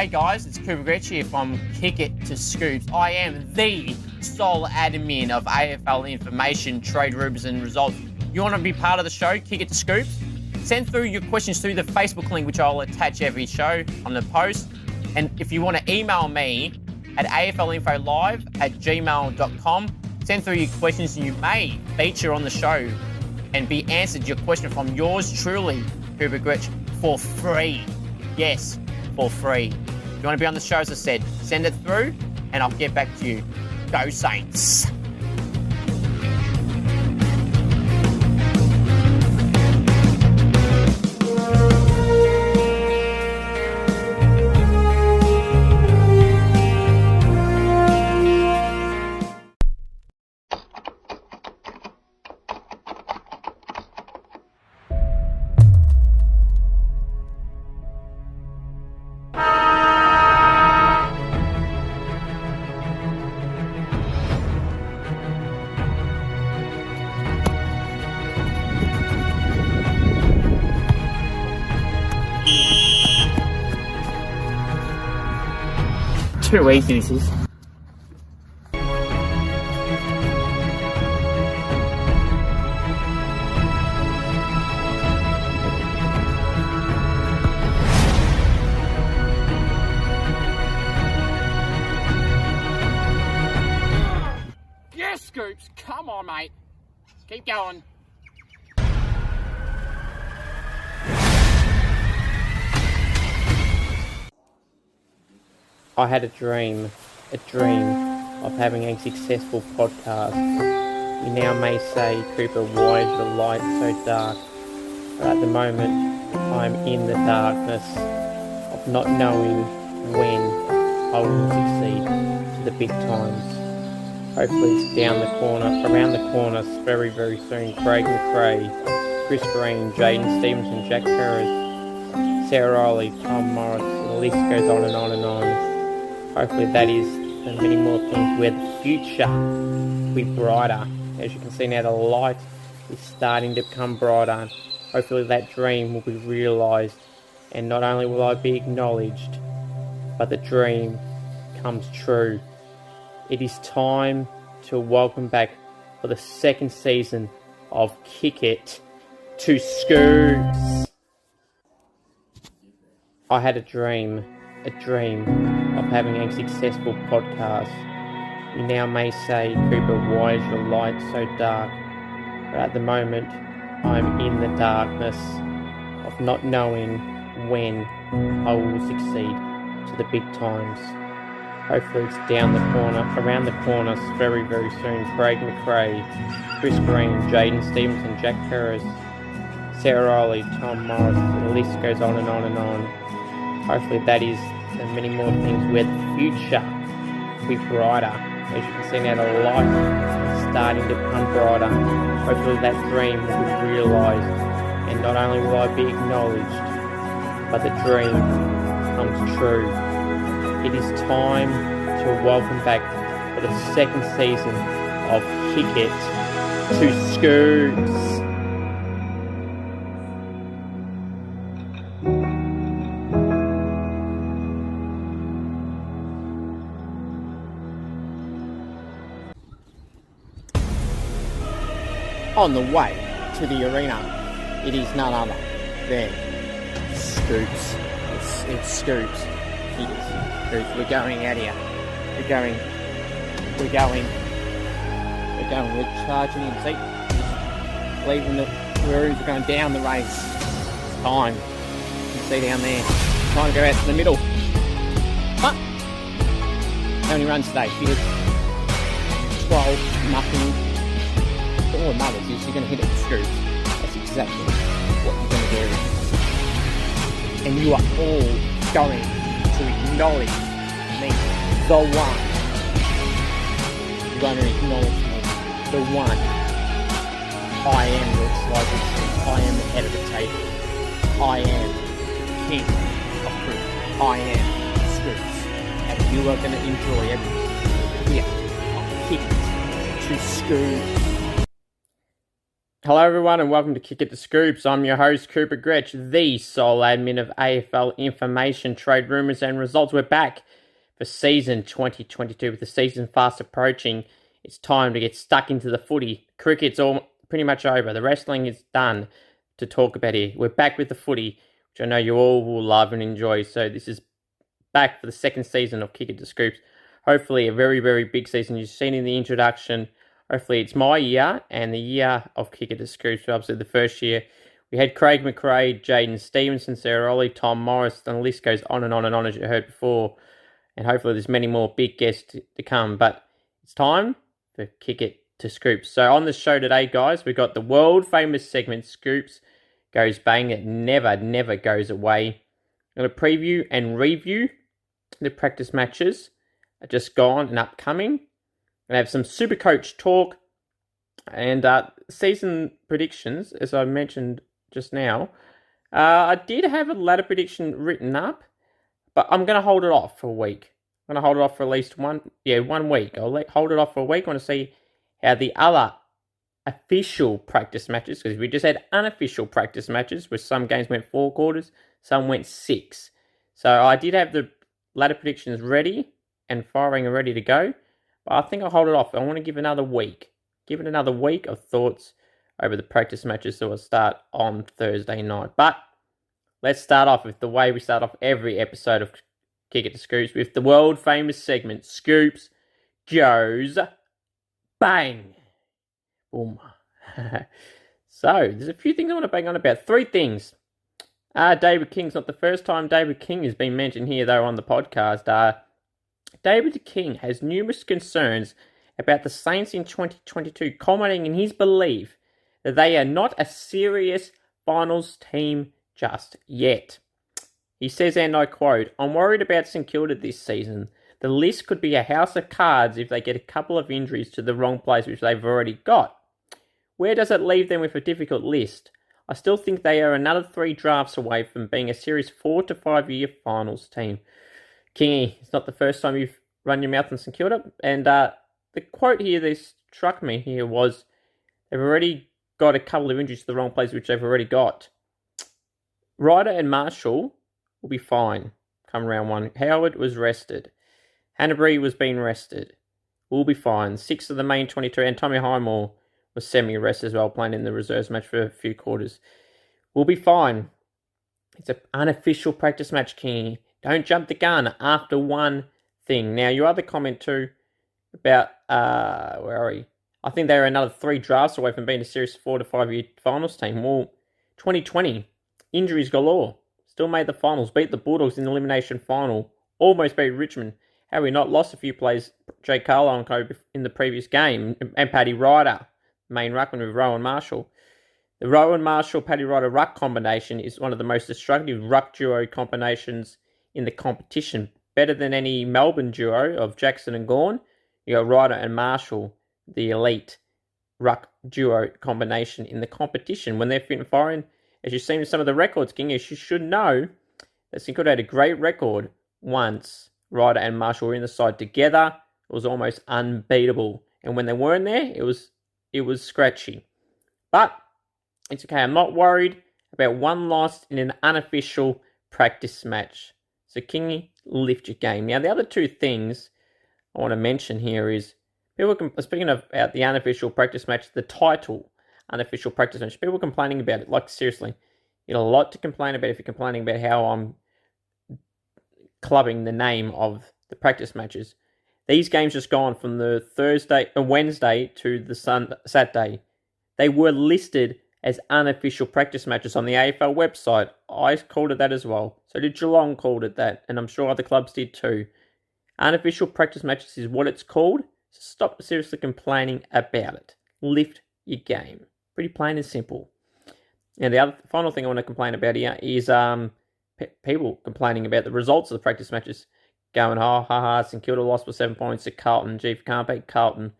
Hey guys, it's Cooper Gretsch here from Kick It to Scoops. I am the sole admin of AFL information, trade rumors, and results. You want to be part of the show? Kick It to Scoops. Send through your questions through the Facebook link, which I'll attach every show on the post. And if you want to email me at aflinfolive at gmail.com, send through your questions and you may feature on the show and be answered your question from yours truly, Cooper Gretsch, for free. Yes, for free. If you want to be on the show, as I said, send it through and I'll get back to you. Go Saints! Too I had a dream, a dream of having a successful podcast. You now may say, Cooper, why is the light so dark? But at the moment, I'm in the darkness of not knowing when I will succeed to the big times. Hopefully it's down the corner, around the corner very, very soon. Craig McRae, Chris Green, Jaden Stevenson, Jack Perez, Sarah Riley, Tom Morris, the list goes on and on and on. Hopefully that is and many more things where the future will be brighter. As you can see now the light is starting to become brighter. Hopefully that dream will be realised and not only will I be acknowledged, but the dream comes true. It is time to welcome back for the second season of Kick It to Scoops. I had a dream, a dream of having a successful podcast. You now may say, Cooper, why is your light so dark? But at the moment, I'm in the darkness of not knowing when I will succeed to the big times. Hopefully it's down the corner, around the corner very, very soon. Craig McRae, Chris Green, Jaden Stevenson, Jack Perez, Sarah Riley, Tom Morris, the list goes on and on and on. Hopefully that is and many more things where the future will be brighter. As you can see now the light is starting to become brighter. Hopefully that dream will be realised and not only will I be acknowledged, but the dream comes true. It is time to welcome back for the second season of Kick It to Scoops. On the way to the arena, it is none other than Scoops. It's, it's Scoops. It is Scoops. We're going out here. We're going. We're going. We're going. We're charging in. See? Leaving the. We're going down the race. It's time. You can see down there. Time to go out to the middle. But how many runs today? Because 12, nothing that matters is you're going to hit it with. That's exactly what you're going to do. And you are all going to acknowledge me, the one. You're going to acknowledge me, the one. I am your global I am the head of the table. I am king of fruit. I am Scoops. And you are going to enjoy everything here. I'll kick to Scoops. Hello, everyone, and welcome to Kick It to Scoops. I'm your host, Cooper Gretsch, the sole admin of AFL information, trade rumours, and results. We're back for season 2022 with the season fast approaching. It's time to get stuck into the footy. Cricket's all pretty much over. The wrestling is done to talk about here. We're back with the footy, which I know you all will love and enjoy. So this is back for the second season of Kick It to Scoops. Hopefully, a very, very big season. You've seen in the introduction hopefully it's my year and the year of Kick It to Scoops. Obviously, the first year we had Craig McRae, Jaden Stevenson, Sarah Ollie, Tom Morris, and the list goes on and on and on as you heard before. And hopefully there's many more big guests to come. But it's time for Kick It to Scoops. So on the show today, guys, we've got the world famous segment Scoops goes bang. It never, never goes away. I'm going to preview and review the practice matches just gone and upcoming to have some super coach talk and uh, season predictions, as I mentioned just now. Uh, I did have a ladder prediction written up, but I'm going to hold it off for a week. I'm going to hold it off for at least one, yeah, one week. I'll let, hold it off for a week. I want to see how the other official practice matches, because we just had unofficial practice matches where some games went four quarters, some went six. So I did have the ladder predictions ready and firing and ready to go. But I think I'll hold it off. I want to give another week. Give it another week of thoughts over the practice matches so we'll start on Thursday night. But let's start off with the way we start off every episode of Kick It to Scoops with the world famous segment Scoops goes bang. Boom. so there's a few things I want to bang on about. Three things. Uh, David King's not the first time David King has been mentioned here though on the podcast. Uh, David King has numerous concerns about the Saints in 2022, commenting in his belief that they are not a serious finals team just yet. He says, and I quote, I'm worried about St Kilda this season. The list could be a house of cards if they get a couple of injuries to the wrong place, which they've already got. Where does it leave them with a difficult list? I still think they are another three drafts away from being a serious four to five year finals team. Kingy, it's not the first time you've run your mouth on St Kilda. And uh, the quote here that struck me here was they've already got a couple of injuries to the wrong place, which they've already got. Ryder and Marshall will be fine come round one. Howard was rested. Hannebery was being rested. We'll be fine. Six of the main 22, and Tommy Highmore was semi rest as well, playing in the reserves match for a few quarters. We'll be fine. It's an unofficial practice match, King. Don't jump the gun after one thing. Now, your other comment too about uh, where are we? I think they're another three drafts away from being a serious four to five year finals team. Well, 2020 injuries galore. Still made the finals. Beat the Bulldogs in the elimination final. Almost beat Richmond. Have we not lost a few plays? Jake Carlo and Co in the previous game, and Paddy Ryder, main ruckman with Rowan Marshall. The Rowan Marshall Paddy Ryder ruck combination is one of the most destructive ruck duo combinations in the competition. Better than any Melbourne duo of Jackson and Gawn. You got Ryder and Marshall, the elite ruck duo combination in the competition. When they're fit and firing, as you've seen in some of the records, King, you should know, that Kilda had a great record once Ryder and Marshall were in the side together. It was almost unbeatable. And when they weren't there, it was it was scratchy. But it's okay. I'm not worried about one loss in an unofficial practice match. So Kingy, lift your game. Now the other two things I want to mention here is people speaking of about the unofficial practice match, the title unofficial practice match. People complaining about it. Like seriously, you know a lot to complain about if you're complaining about how I'm clubbing the name of the practice matches. These games just gone from the Thursday uh, Wednesday to the Sun Saturday. They were listed as unofficial practice matches on the AFL website. I called it that as well. So did Geelong called it that, and I'm sure other clubs did too. Unofficial practice matches is what it's called. So stop seriously complaining about it. Lift your game. Pretty plain and simple. And the other final thing I want to complain about here is um, people complaining about the results of the practice matches. Going, ha ha ha, St Kilda lost by seven points to Carlton. Gee, can't beat Carlton.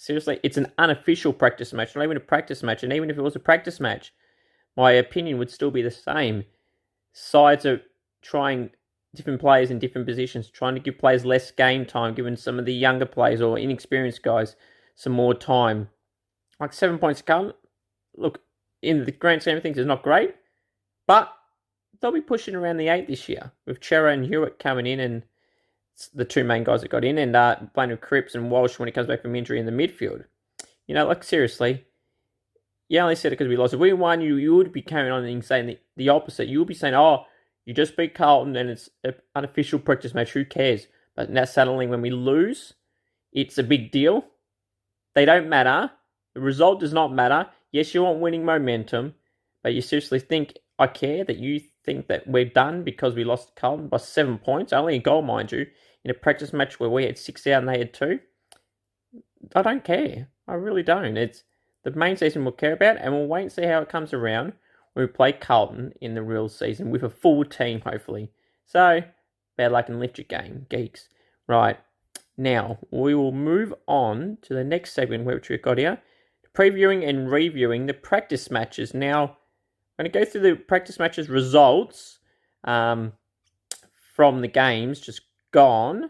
Seriously, it's an unofficial practice match, not even a practice match. And even if it was a practice match, my opinion would still be the same. Sides are trying different players in different positions, trying to give players less game time, giving some of the younger players or inexperienced guys some more time. Like seven points, to come look, in the grand scheme of things, is not great, but they'll be pushing around the eight this year with Cerra and Hewett coming in and the two main guys that got in, and uh, playing with Cripps and Walsh when he comes back from injury in the midfield. You know, like seriously, you only said it because we lost. If we won, you you would be carrying on and saying the, the opposite. You would be saying, "Oh, you just beat Carlton and it's an unofficial practice match. Who cares?" But now suddenly, when we lose, it's a big deal. They don't matter. The result does not matter. Yes, you want winning momentum, but you seriously think I care that you think that we're done because we lost Carlton by seven points, only a goal, mind you, in a practice match where we had six out and they had two. I don't care. I really don't. It's the main season we'll care about, and we'll wait and see how it comes around when we play Carlton in the real season with a full team, hopefully. So, bad luck and lift your game, geeks. Right. Now, we will move on to the next segment which we've got here previewing and reviewing the practice matches. Now, I'm going to go through the practice matches results um, from the games just gone.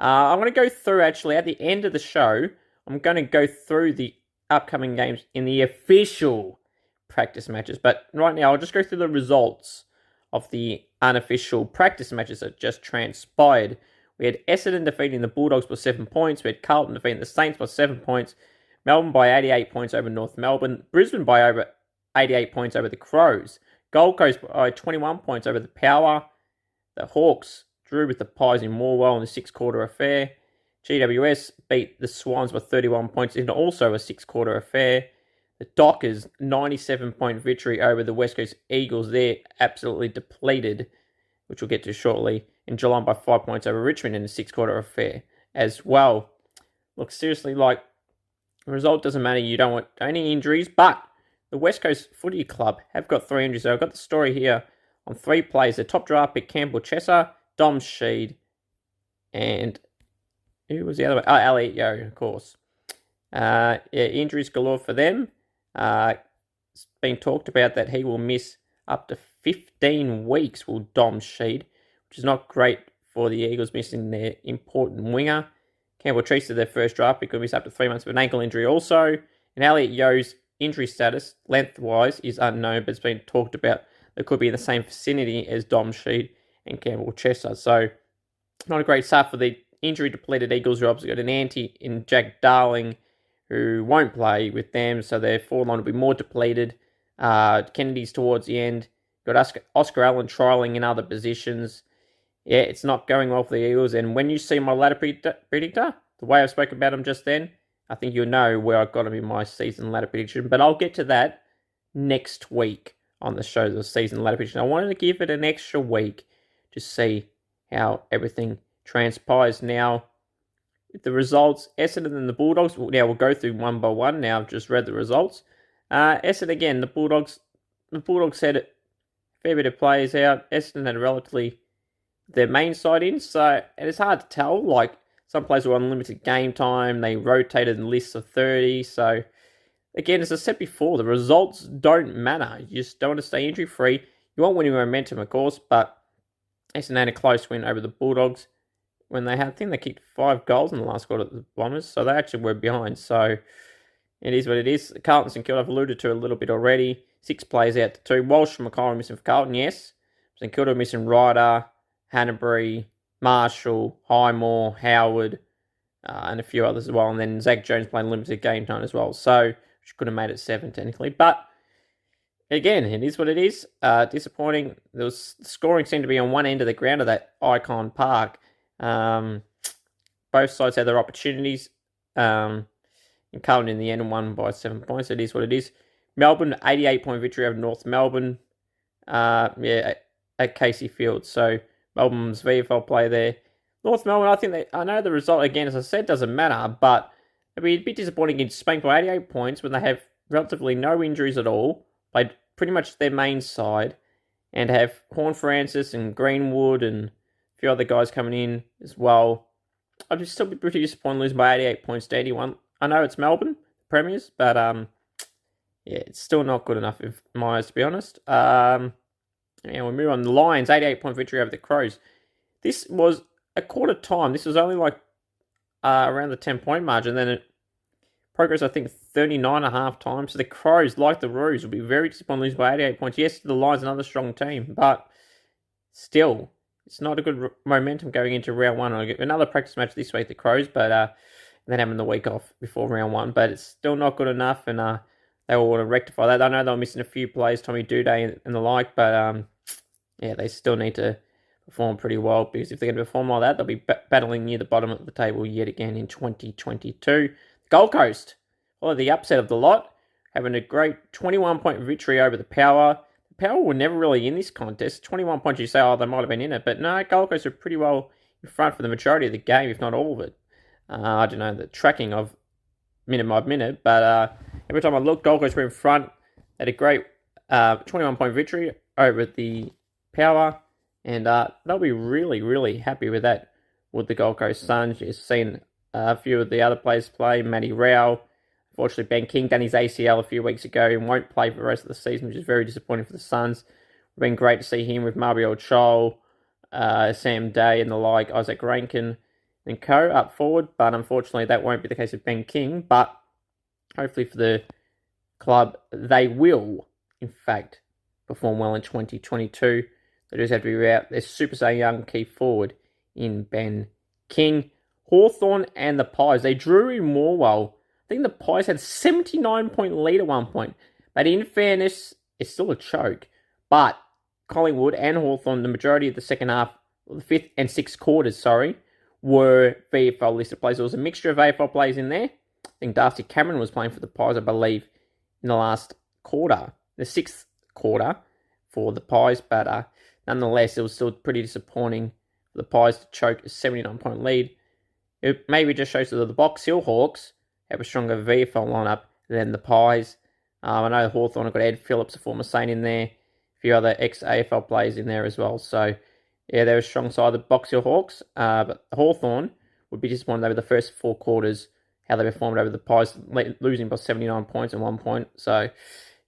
Uh, I'm going to go through actually at the end of the show. I'm going to go through the upcoming games in the official practice matches. But right now, I'll just go through the results of the unofficial practice matches that just transpired. We had Essendon defeating the Bulldogs by seven points. We had Carlton defeating the Saints by seven points. Melbourne by 88 points over North Melbourne. Brisbane by over 88 points over the Crows. Gold Coast by 21 points over the Power. The Hawks drew with the Pies in Morwell in the six quarter affair. GWS beat the Swans by 31 points in also a six quarter affair. The Dockers 97 point victory over the West Coast Eagles. They're absolutely depleted, which we'll get to shortly. In Geelong by five points over Richmond in a six quarter affair as well. Look, seriously, like, the result doesn't matter. You don't want any injuries, but the West Coast Footy Club have got three injuries. So I've got the story here on three players. The top draft pick Campbell Chesser, Dom Sheed, and who was the other one? Oh, Elliot Yeo, of course. Uh, yeah, injuries galore for them. Uh, it's been talked about that he will miss up to 15 weeks, will Dom Sheed, which is not great for the Eagles missing their important winger. Campbell Chesser, their first draft pick, will miss up to three months with an ankle injury also. And Elliot Yeo's injury status, lengthwise, is unknown, but it's been talked about that could be in the same vicinity as Dom Sheed and Campbell Chesser. So, not a great start for the injury depleted Eagles. Rob's got an anti in Jack Darling, who won't play with them, so their forward line will be more depleted. Uh, Kennedy's towards the end. Got Oscar, Oscar Allen trialing in other positions. Yeah, it's not going well for the Eagles. And when you see my ladder predictor, the way I spoke about him just then, I think you'll know where I've got him in my season ladder prediction. But I'll get to that next week on the show, the season ladder prediction. I wanted to give it an extra week to see how everything transpires. Now, the results, Essendon and the Bulldogs, now we'll go through one by one. Now I've just read the results. Uh, Essendon again, the Bulldogs, the Bulldogs had a fair bit of players out. Essendon had relatively their main side in, so it's hard to tell. Like some players were on limited game time. They rotated in lists of 30. So, again, as I said before, the results don't matter. You just don't want to stay injury free. You want winning momentum, of course, but Essendon had a close win over the Bulldogs when they had, I think they kicked five goals in the last quarter of the Bombers. So they actually were behind. So it is what it is. Carlton St Kilda, I've alluded to a little bit already. Six players out to two. Walsh and McCoy missing for Carlton, yes. St Kilda missing Ryder, Hannebery, Marshall, Highmore, Howard, uh, and a few others as well. And then Zach Jones playing limited game time as well. So, which could have made it seven technically. But again, it is what it is. Uh, disappointing. There was scoring seemed to be on one end of the ground of that Ikon Park. Um, both sides had their opportunities. Um, and Carlton in the end won by seven points. It is what it is. Melbourne, 88 point victory over North Melbourne. Uh, yeah, at, at Casey Field. So Melbourne's VFL play there. North Melbourne, I think they, I know the result again, as I said, doesn't matter, but it'd be a bit disappointing against Spain by 88 points when they have relatively no injuries at all, played pretty much their main side, and have Horne-Francis and Greenwood and a few other guys coming in as well. I'd still be pretty disappointed losing by 88 points to 81. I know it's Melbourne, premiers, but um, yeah, it's still not good enough, in my eyes, to be honest. Um, and we move on. The Lions, 88 point victory over the Crows. This was a quarter time. This was only like uh, around the 10 point margin. Then it Progress, I think, 39 and a half times. So the Crows, like the Roos, will be very disappointed losing by 88 points. Yes, the Lions, another strong team, but still, it's not a good momentum going into round one. I'll get another practice match this week, the Crows, but uh, then having the week off before round one. But it's still not good enough, and uh, they will want to rectify that. I know they're missing a few players, Tommy Doedee and, and the like, but um, yeah, they still need to perform pretty well because if they're going to perform like that, they'll be b- battling near the bottom of the table yet again in 2022. Gold Coast, well, the upset of the lot, having a great 21 point victory over the Power. The Power were never really in this contest. 21 points, you say, oh, they might have been in it, but no, Gold Coast are pretty well in front for the majority of the game, if not all of it. Uh, I don't know the tracking of minute by minute, but uh, every time I look, Gold Coast were in front. They had a great uh, 21 point victory over the Power, and uh, they'll be really, really happy with that with the Gold Coast Suns. You've seen a few of the other players play. Matty Rowell, unfortunately, Ben King done his ACL a few weeks ago and won't play for the rest of the season, which is very disappointing for the Suns. It's been great to see him with Mabior Chol, uh, Sam Day, and the like, Izak Rankine and co up forward, but unfortunately, that won't be the case with Ben King. But hopefully, for the club, they will, in fact, perform well in 2022. They just have to be out their super young key forward in Ben King. Hawthorn and the Pies, they drew in Morwell. I think the Pies had 79 point lead at one point. But in fairness, it's still a choke. But Collingwood and Hawthorn, the majority of the second half, the fifth and sixth quarters, sorry, were VFL listed players. There was a mixture of VFL players in there. I think Darcy Cameron was playing for the Pies, I believe, in the last quarter, the sixth quarter for the Pies. But uh, nonetheless, it was still pretty disappointing for the Pies to choke a 79 point lead. It maybe just shows that the Box Hill Hawks have a stronger VFL lineup than the Pies. Um, I know Hawthorn have got Ed Phillips, a former Saint, in there, a few other ex AFL players in there as well. So, yeah, they're a strong side, the Box Hill Hawks. Uh, but Hawthorn would be disappointed over the first four quarters, how they performed over the Pies, losing by 79 points at one point. So,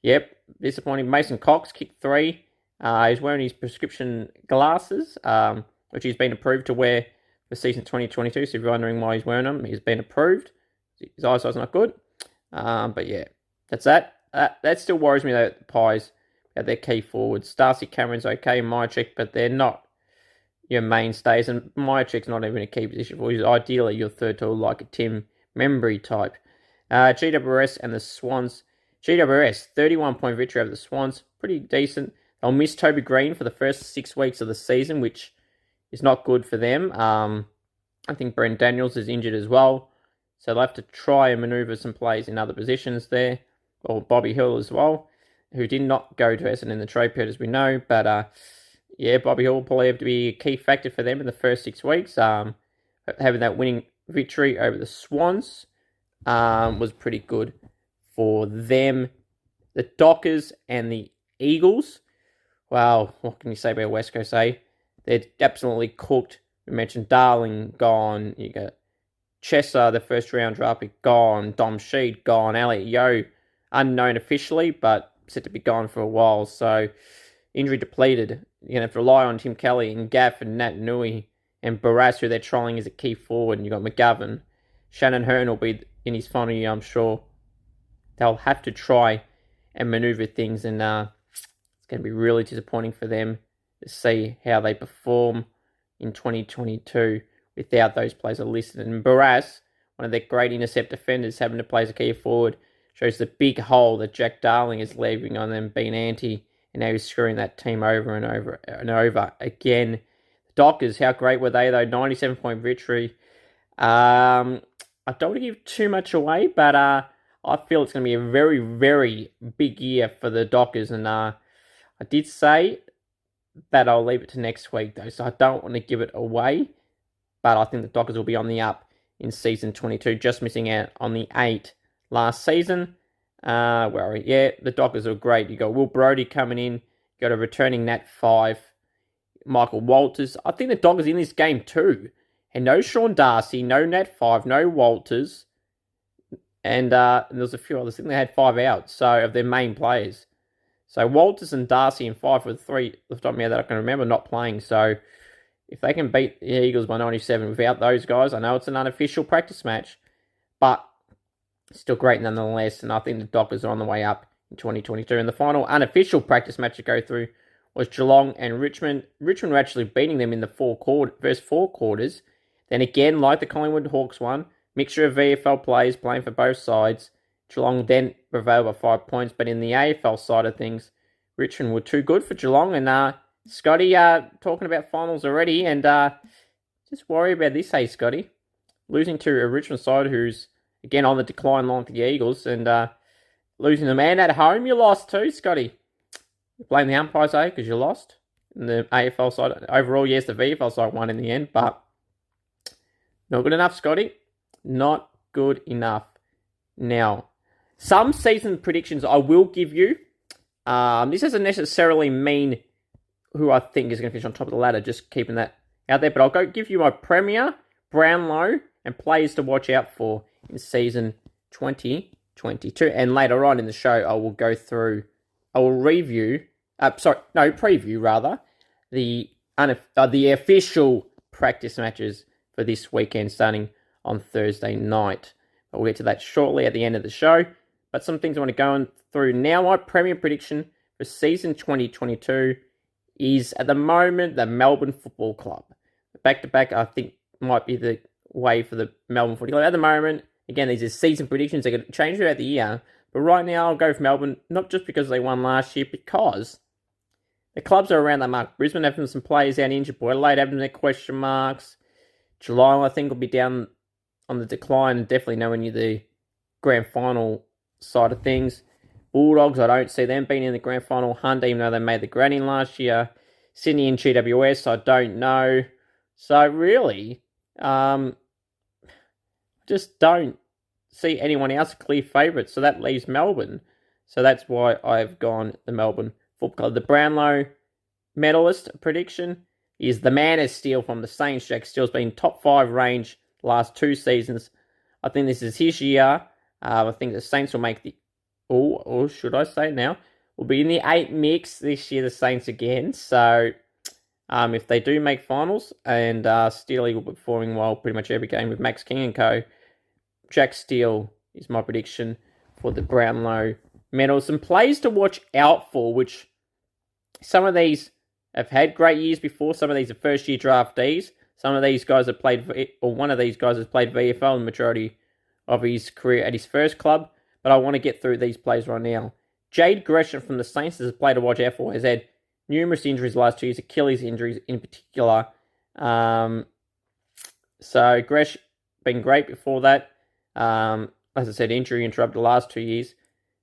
yep, disappointing. Mason Cox kicked three. Uh, he's wearing his prescription glasses, um, which he's been approved to wear for season 2022. So if you're wondering why he's wearing them, he's been approved. His eyesight's not good. Um, but yeah, that's that. Uh, that still worries me though. The Pies at their key forwards. Darcy Cameron's okay, Mihocek, but they're not your mainstays. And Mihocek's not even a key position for. He's ideally your third tool, like a Tim Membrey type. Uh, GWS and the Swans. GWS 31 point victory over the Swans, pretty decent. They'll miss Toby Greene for the first six weeks of the season, which is not good for them. Um, I think Brent Daniels is injured as well. So they'll have to try and manoeuvre some plays in other positions there. Or Bobby Hill as well, who did not go to Essendon in the trade period, as we know. But uh, yeah, Bobby Hill will probably have to be a key factor for them in the first six weeks. Um, having that winning victory over the Swans um, was pretty good for them. The Dockers and the Eagles. Wow, what can you say about West Coast, eh? They're absolutely cooked. We mentioned Darling gone. You got Chesser, the first round draft pick, gone. Dom Sheed gone. Elliot Yeo, unknown officially, but said to be gone for a while. So injury depleted. You're going to rely on Tim Kelly and Gaff and Nat Nui and Barrass, who they're trolling as a key forward. And you've got McGovern. Shannon Hurn will be in his final year, I'm sure. They'll have to try and maneuver things, and uh, it's going to be really disappointing for them see how they perform in 2022 without those players are listed. And Barrass, one of their great intercept defenders, having to play as a key forward, shows the big hole that Jack Darling is leaving on them being anti, and now he's screwing that team over and over and over again. Dockers, how great were they though? 97 point victory. Um, I don't want to give too much away, but uh, I feel it's going to be a very, very big year for the Dockers. And uh, I did say that I'll leave it to next week though, so I don't want to give it away. But I think the Dockers will be on the up in season 22, just missing out on the eight last season. Uh, where are we? yeah, the Dockers are great. You got Will Brodie coming in, you got a returning Nat Fyfe, Michael Walters. I think the Dockers in this game too, and no Sean Darcy, no Nat Fyfe, no Walters, and uh, and there's a few others. I think they had five outs, so of their main players. So Walters and Darcy in Fyfe for three, top of my that I can remember not playing. So if they can beat the Eagles by 97 without those guys, I know it's an unofficial practice match, but still great nonetheless. And I think the Dockers are on the way up in 2022. And the final unofficial practice match to go through was Geelong and Richmond. Richmond were actually beating them in the four quarter, first four quarters. Then again, like the Collingwood Hawks one, mixture of VFL players playing for both sides. Geelong then prevailed by five points, but in the AFL side of things, Richmond were too good for Geelong. And uh, Scotty, uh, talking about finals already, and uh, just worry about this, hey, Scotty. Losing to a Richmond side who's, again, on the decline line for the Eagles, and uh, losing the man at home, you lost too, Scotty. You blame the umpires, eh, because you lost. In the AFL side, overall, yes, the VFL side won in the end, but not good enough, Scotty. Not good enough. Now, some season predictions I will give you. Um, this doesn't necessarily mean who I think is going to finish on top of the ladder, just keeping that out there. But I'll go give you my Premier, Brownlow, and players to watch out for in season 2022. And later on in the show, I will go through, I will review, uh, sorry, no, preview rather, the, uh, the official practice matches for this weekend starting on Thursday night. But we'll get to that shortly at the end of the show. But some things I want to go on through now. My Premier prediction for season 2022 is at the moment the Melbourne Football Club. Back to back, I think might be the way for the Melbourne Football Club. At the moment, again, these are season predictions. Going to change throughout the year. But right now, I'll go for Melbourne, not just because they won last year, because the clubs are around that mark. Brisbane having some players out injured. Adelaide having their question marks. July, I think, will be down on the decline definitely nowhere near the grand final side of things. Bulldogs, I don't see them being in the grand final. Hunt, even though they made the granny last year. Sydney and GWS, I don't know. So really, um, just don't see anyone else clear favourites. So that leaves Melbourne. So that's why I've gone the Melbourne Football Club. The Brownlow medalist prediction is the man of steel from the Saints. Jack Steele's been top five range last two seasons. I think this is his year. Uh, I think the Saints will make the or, or should I say now, will be in the eight mix this year, the Saints again. So um, if they do make finals, and uh, Steely will be performing well pretty much every game with Max King and co. Jack Steele is my prediction for the Brownlow medal. Some plays to watch out for, which some of these have had great years before. Some of these are first year draftees. Some of these guys have played, or one of these guys has played VFL in the majority of his career at his first club but I want to get through these plays right now. Jade Gresham from the Saints is a player to watch out for. Has had numerous injuries last two years, Achilles injuries in particular. Um, so Gresh been great before that. Um, as I said, injury interrupted the last two years.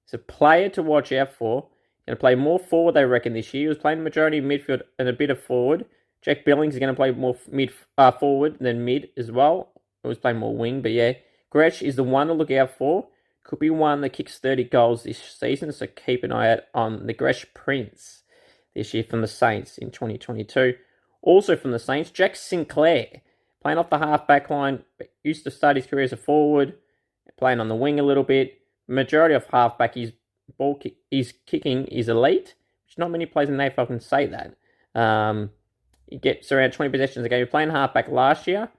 He's a player to watch out for. Going to play more forward, they reckon, this year. He was playing the majority of midfield and a bit of forward. Jack Billings is going to play more mid uh, forward than mid as well. He was playing more wing, but yeah. Gresh is the one to look out for. Could be one that kicks 30 goals this season, so keep an eye out on the Gresh Prince this year from the Saints in 2022. Also from the Saints, Jack Sinclair, playing off the half back line, used to start his career as a forward, playing on the wing a little bit. Majority of halfback, his ball kick, his kicking is elite, which not many players in the AFL can say that. Um, he gets around 20 possessions a game. He playing half back last year.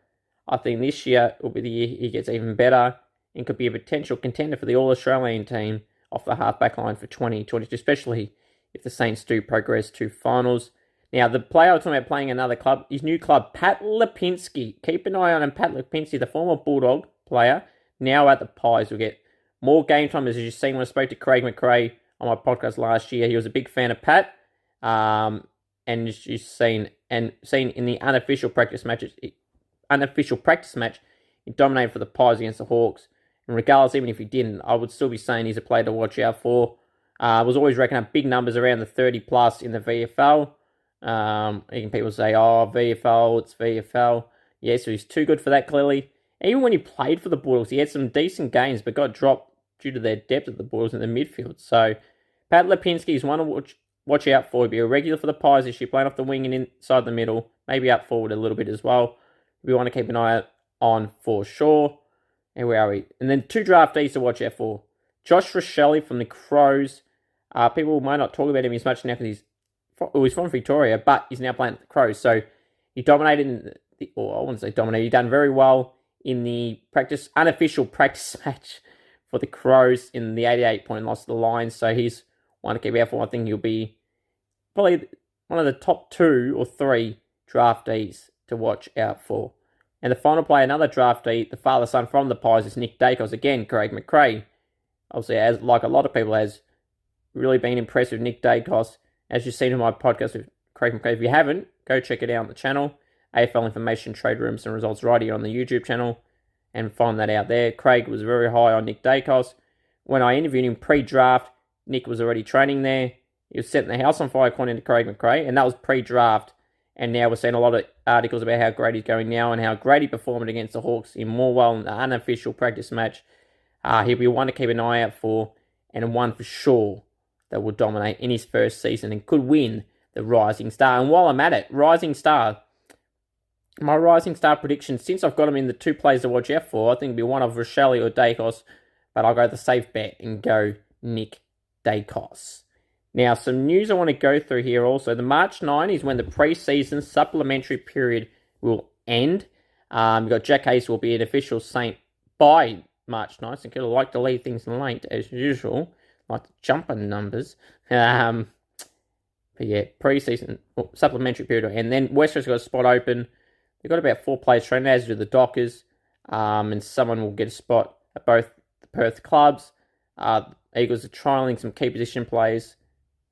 I think this year will be the year he gets even better and could be a potential contender for the All Australian team off the halfback line for 2022, especially if the Saints do progress to finals. Now, the player I was talking about playing another club, his new club, Pat Lipinski. Keep an eye on him, Pat Lipinski, the former Bulldog player, now at the Pies. Will get more game time, as you've seen when I spoke to Craig McRae on my podcast last year. He was a big fan of Pat, um, and you've seen and seen in the unofficial practice matches, unofficial practice match, he dominated for the Pies against the Hawks. And regardless, even if he didn't, I would still be saying he's a player to watch out for. I uh, was always reckoning up big numbers around the 30 plus in the VFL. Um, even people say, oh, VFL, it's VFL. Yeah, so he's too good for that, clearly. Even when he played for the Bulldogs, he had some decent games, but got dropped due to their depth of the Bulldogs in the midfield. So, Pat Lipinski is one to watch, watch out for. He'll be a regular for the Pies this year, playing off the wing and inside the middle, maybe up forward a little bit as well. We want to keep an eye on for sure. And where are we? And then two draftees to watch out for. Josh Rachele from the Crows. Uh, people might not talk about him as much now because he's well, he's from Victoria, but he's now playing at the Crows. So he dominated in the, or I wouldn't say dominated, he done very well in the practice, unofficial practice match for the Crows in the 88 point loss to the Lions. So he's one to keep out for. I think he'll be probably one of the top two or three draftees to watch out for. And the final play, another draftee, the father son from the Pies, is Nick Daicos. Again, Craig McRae, obviously, as like a lot of people, has really been impressed with Nick Daicos. As you've seen in my podcast with Craig McRae, if you haven't, go check it out on the channel. AFL information, trade rooms, and results right here on the YouTube channel and find that out there. Craig was very high on Nick Daicos. When I interviewed him pre draft, Nick was already training there. He was setting the house on fire, according to Craig McRae, and that was pre draft. And now we're seeing a lot of articles about how great he's going now and how great he performed against the Hawks in Morwell in the unofficial practice match. Uh, he'll be one to keep an eye out for, and one for sure that will dominate in his first season and could win the Rising Star. And while I'm at it, Rising Star, my Rising Star prediction, since I've got him in the two players to watch out for, I think it'll be one of Rachele or Daicos, but I'll go the safe bet and go Nick Daicos. Now, some news I want to go through here also. The March 9 is when the preseason supplementary period will end. Um, you've got Jack Hayes will be an official Saint by March 9th. So, I like to leave things late as usual, like jumping numbers. Um, but yeah, preseason well, supplementary period, and then West Coast got a spot open. They've got about four players training, as do the Dockers, um, and someone will get a spot at both the Perth clubs. Uh, Eagles are trialing some key position players.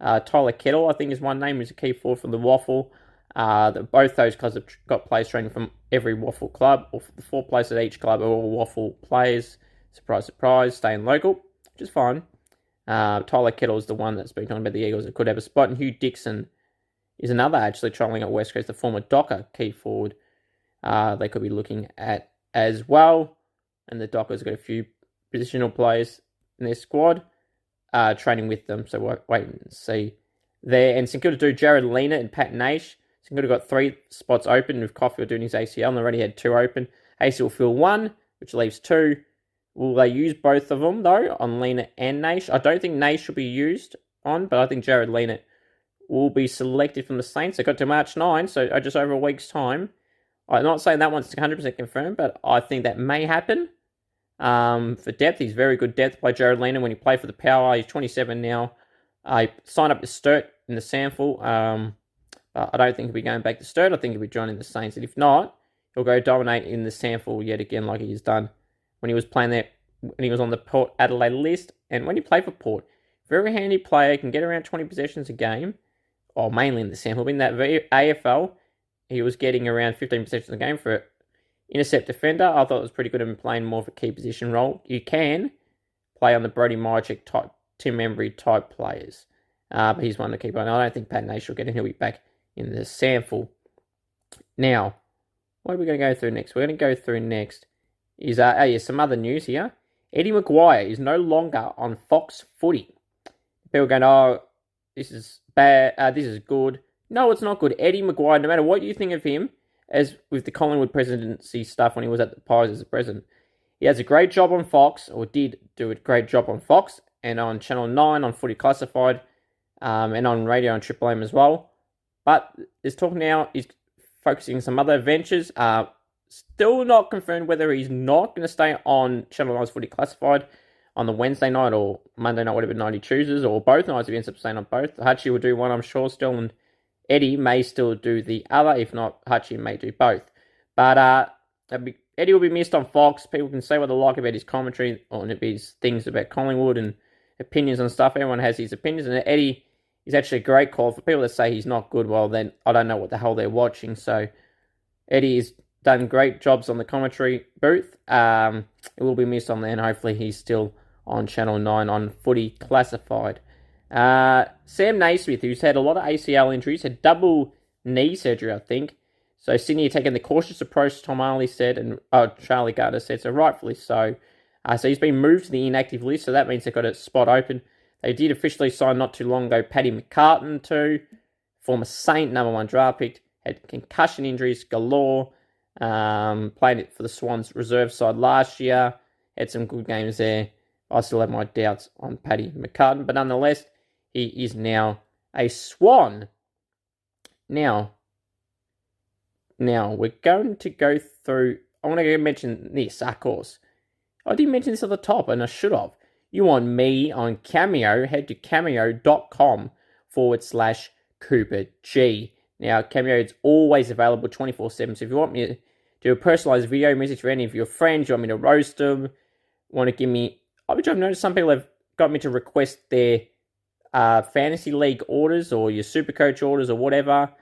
Uh, Tyler Kettle, I think, is one name, who's a key forward from the WAFL. Uh, both those clubs have got players training from every WAFL club, or the four players at each club are all WAFL players. Surprise, surprise, staying local, which is fine. Uh, Tyler Kettle is the one that's been talking about the Eagles that could have a spot, and Hugh Dixon is another actually trialing at West Coast, the former Docker key forward. Uh, they could be looking at as well, and the Dockers got a few positional players in their squad uh, training with them. So we'll wait and see there. And St Kilda do Jared Lena and Pat Naish. St Kilda got three spots open with Coffey doing his ACL and already had two open. ACL will fill one, which leaves two. Will they use both of them though on Lena and Naish? I don't think Naish will be used on, but I think Jared Lena will be selected from the Saints. They got to March 9, so uh, just over a week's time. I'm not saying that one's 100% confirmed, but I think that may happen. Um, for depth, he's very good depth by Jared Lena when he played for the Power. He's 27 now. I signed up to Sturt in the SANFL. Um, I don't think he'll be going back to Sturt. I think he'll be joining the Saints. And if not, he'll go dominate in the SANFL yet again, like he's done when he was playing there, when he was on the Port Adelaide list. And when he played for Port, very handy player, can get around 20 possessions a game, or mainly in the SANFL. In that AFL, he was getting around 15 possessions a game for Intercept defender, I thought it was pretty good in playing more of a key position role. You can play on the Brody Mihocek type, Tim Membrey type players. Uh, but he's one to keep on. I don't think Pat Naish will get in. He'll be back in the SANFL. Now, what are we going to go through next? We're going to go through next is uh, oh yeah, some other news here. Eddie McGuire is no longer on Fox Footy. People going, oh, this is bad. Uh, this is good. No, it's not good. Eddie McGuire, no matter what you think of him, as with the Collingwood presidency stuff when he was at the Pies as a president. He has a great job on Fox, or did do a great job on Fox, and on Channel 9 on Footy Classified, um, and on radio on Triple M as well. But there's talk now, he's focusing some other ventures. Uh, still not confirmed whether he's not going to stay on Channel 9's Footy Classified on the Wednesday night or Monday night, whatever night he chooses, or both nights if he ends up staying on both. Hutchie will do one, I'm sure, still, and Eddie may still do the other. If not, Hutchie may do both. But uh, Eddie will be missed on Fox. People can say what they like about his commentary on his things about Collingwood and opinions and stuff. Everyone has his opinions, and Eddie is actually a great call for people that say he's not good. Well, then I don't know what the hell they're watching. So Eddie has done great jobs on the commentary booth. Um, it will be missed on there, and hopefully he's still on Channel Nine on Footy Classified. Uh, Sam Naismith, who's had a lot of ACL injuries, had double knee surgery, I think. So Sydney are taking the cautious approach, Tom Harley said, and oh, Charlie Gardner said, so rightfully so. Uh, so he's been moved to the inactive list, so that means they've got a spot open. They did officially sign not too long ago Paddy McCartan too, former Saint, number one draft pick, had concussion injuries galore, um, played it for the Swans reserve side last year, had some good games there. I still have my doubts on Paddy McCartan, but nonetheless, he is now a swan. Now, now we're going to go through. I want to mention this, of course. I didn't mention this at the top, and I should have. You want me on Cameo, head to cameo.com forward slash Cooper G. Now, Cameo is always available 24 7. So if you want me to do a personalized video message for any of your friends, you want me to roast them, want to give me. I've noticed some people have got me to request their uh, fantasy league orders or your super coach orders or whatever.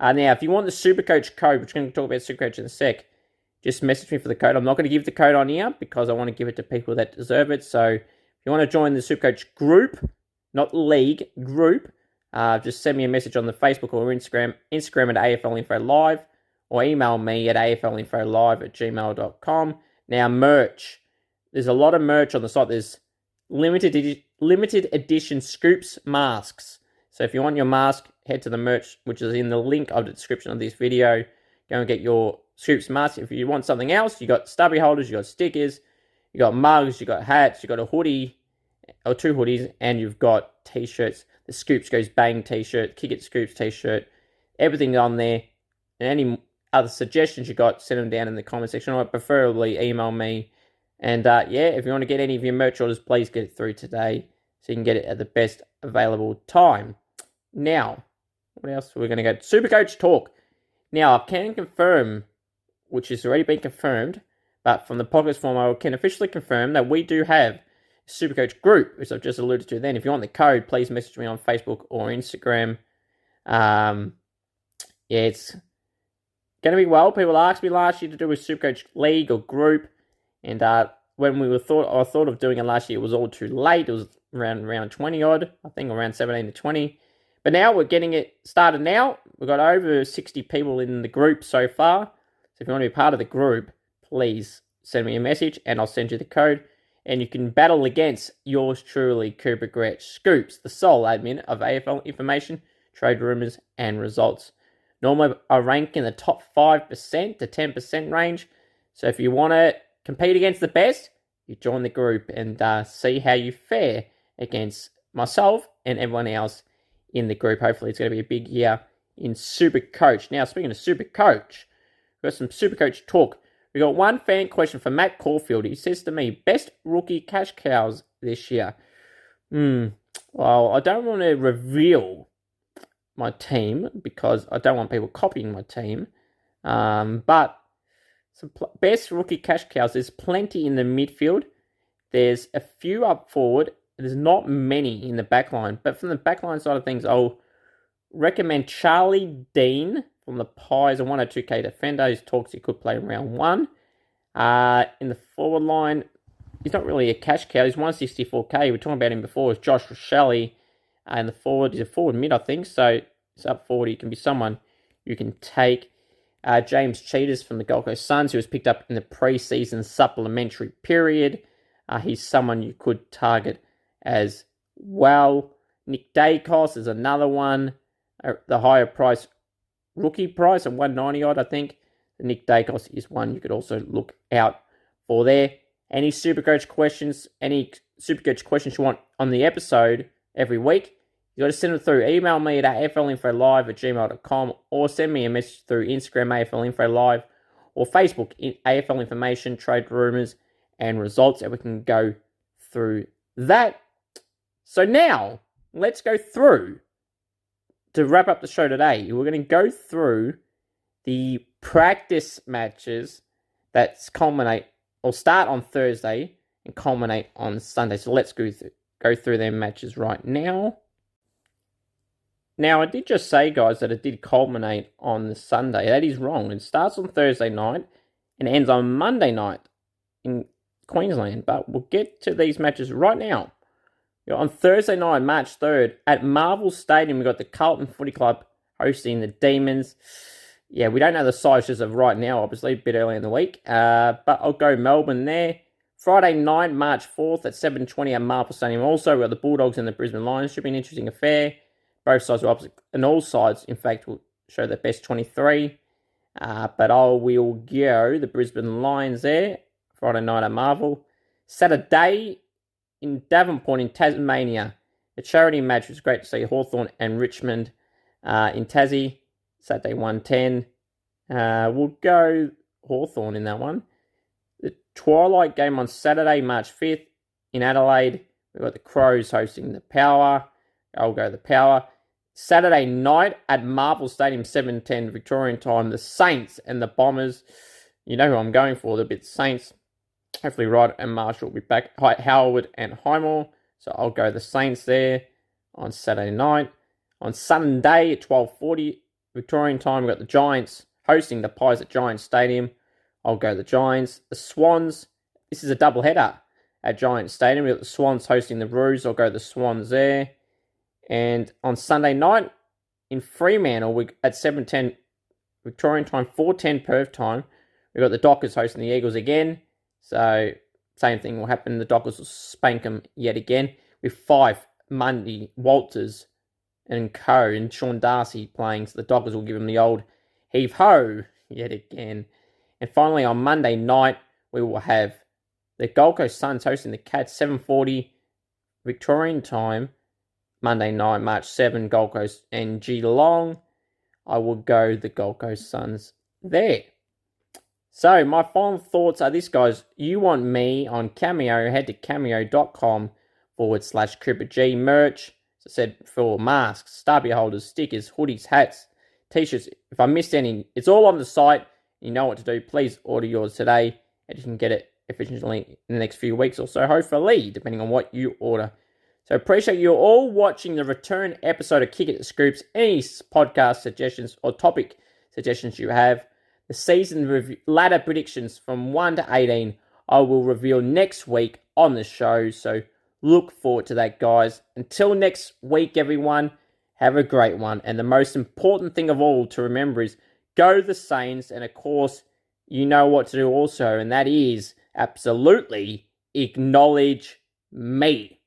Uh, now, if you want the super coach code, which we're going to talk about super coach in a sec, just message me for the code. I'm not going to give the code on here because I want to give it to people that deserve it. So if you want to join the super coach group, not league, group, uh, just send me a message on the Facebook or Instagram, Instagram at AFL Info Live, or email me at AFLinfolive at gmail.com. Now, merch. There's a lot of merch on the site. There's limited limited edition scoops masks. So if you want your mask, head to the merch, which is in the link of the description of this video. Go and get your scoops mask. If you want something else, you got stubby holders, you got stickers, you got mugs, you got hats, you got a hoodie or two hoodies, and you've got t-shirts the Scoops Goes Bang t shirt, Kick It Scoops t shirt, everything on there. And any other suggestions you got, send them down in the comment section or preferably email me. And uh, yeah, if you want to get any of your merch orders, please get it through today so you can get it at the best available time. Now, what else? We're going to go Supercoach Talk. Now, I can confirm, which has already been confirmed, but from the podcast form, I can officially confirm that we do have Supercoach group, which I've just alluded to then. If you want the code, please message me on Facebook or Instagram. Um, yeah, it's going to be well. People asked me last year to do a Supercoach league or group, and uh, when we were thought, I thought of doing it last year, it was all too late. It was around around twenty odd, I think, around seventeen to twenty. But now we're getting it started. Now we've got over sixty people in the group so far. So if you want to be part of the group, please send me a message, and I'll send you the code and you can battle against yours truly, Cooper Scoops, the sole admin of AFL information, trade rumours, and results. Normally, I rank in the top 5% to 10% range. So if you want to compete against the best, you join the group and uh, see how you fare against myself and everyone else in the group. Hopefully, it's going to be a big year in Super Coach. Now, speaking of Super Coach, we've got some Super Coach talk we got one fan question from Matt Caulfield. He says to me, best rookie cash cows this year. Hmm. Well, I don't want to reveal my team because I don't want people copying my team. Um, but some pl- best rookie cash cows. There's plenty in the midfield. There's a few up forward. There's not many in the backline. But from the backline side of things, I'll recommend Charlie Dean from the Pies, a 102k defender. His talks he could play in round one. Uh, in the forward line, he's not really a cash cow. He's 164k. We were talking about him before. It's Josh Rachele. And the forward, he's a forward mid, I think. So it's up forward. He can be someone you can take. Uh, James Tsitas from the Gold Coast Suns, who was picked up in the preseason supplementary period. Uh, he's someone you could target as well. Nick Daicos is another one. Uh, the higher price rookie price at 190 odd, I think. Nick Daicos is one you could also look out for there. Any Supercoach questions, any Supercoach questions you want on the episode every week, you got to send them through. Email me at aflinfolive at gmail.com or send me a message through Instagram aflinfolive or Facebook AFL information, trade rumors, and results, and we can go through that. So now let's go through to wrap up the show today, we're going to go through the practice matches that culminate or start on Thursday and culminate on Sunday. So let's go through, go through their matches right now. Now, I did just say, guys, that it did culminate on the Sunday. That is wrong. It starts on Thursday night and ends on Monday night in Queensland. But we'll get to these matches right now on Thursday night, March 3rd, at Marvel Stadium, we've got the Carlton Footy Club hosting the Demons. Yeah, we don't know the sizes of right now, obviously, a bit early in the week. Uh, but I'll go Melbourne there. Friday night, March 4th at 7.20 at Marvel Stadium. Also, we got the Bulldogs and the Brisbane Lions. Should be an interesting affair. Both sides are opposite, and all sides, in fact, will show their best 23. Uh, but I will go the Brisbane Lions there. Friday night at Marvel. Saturday, in Devonport in Tasmania. The charity match was great to see Hawthorn and Richmond uh, in Tassie, Saturday 110. Uh, we'll go Hawthorn in that one. The Twilight game on Saturday, March 5th in Adelaide. We've got the Crows hosting the Power. I'll go the Power. Saturday night at Marvel Stadium, 7:10 Victorian time, the Saints and the Bombers. You know who I'm going for, the bit Saints. Hopefully, Rowan Marshall will be back. Howard and Highmore. So I'll go the Saints there on Saturday night. On Sunday at 12:40 Victorian time, we've got the Giants hosting the Pies at Giants Stadium. I'll go the Giants. The Swans. This is a double header at Giants Stadium. We've got the Swans hosting the Roos. I'll go the Swans there. And on Sunday night in Fremantle, at 7:10 Victorian time, 4:10 Perth time, we've got the Dockers hosting the Eagles again. So same thing will happen. The Dockers will spank them yet again with Fyfe Monday Walters and Co. and Sean Darcy playing. So the Dockers will give them the old heave ho yet again. And finally on Monday night we will have the Gold Coast Suns hosting the Cats 7:40 Victorian time. Monday night, March 7, Gold Coast and Geelong. I will go the Gold Coast Suns there. So, my final thoughts are this, guys. You want me on Cameo, head to cameo.com forward slash Cripper G merch. As I said, for masks, Starby holders, stickers, hoodies, hats, t shirts. If I missed any, it's all on the site. You know what to do. Please order yours today, and you can get it efficiently in the next few weeks or so, hopefully, depending on what you order. So appreciate you all watching the return episode of Kick It Scoops. Any podcast suggestions or topic suggestions you have, the season review, ladder predictions from 1 to 18, I will reveal next week on the show. So look forward to that, guys. Until next week, everyone, have a great one. And the most important thing of all to remember is go the Saints. And of course, you know what to do also, and that is absolutely acknowledge me.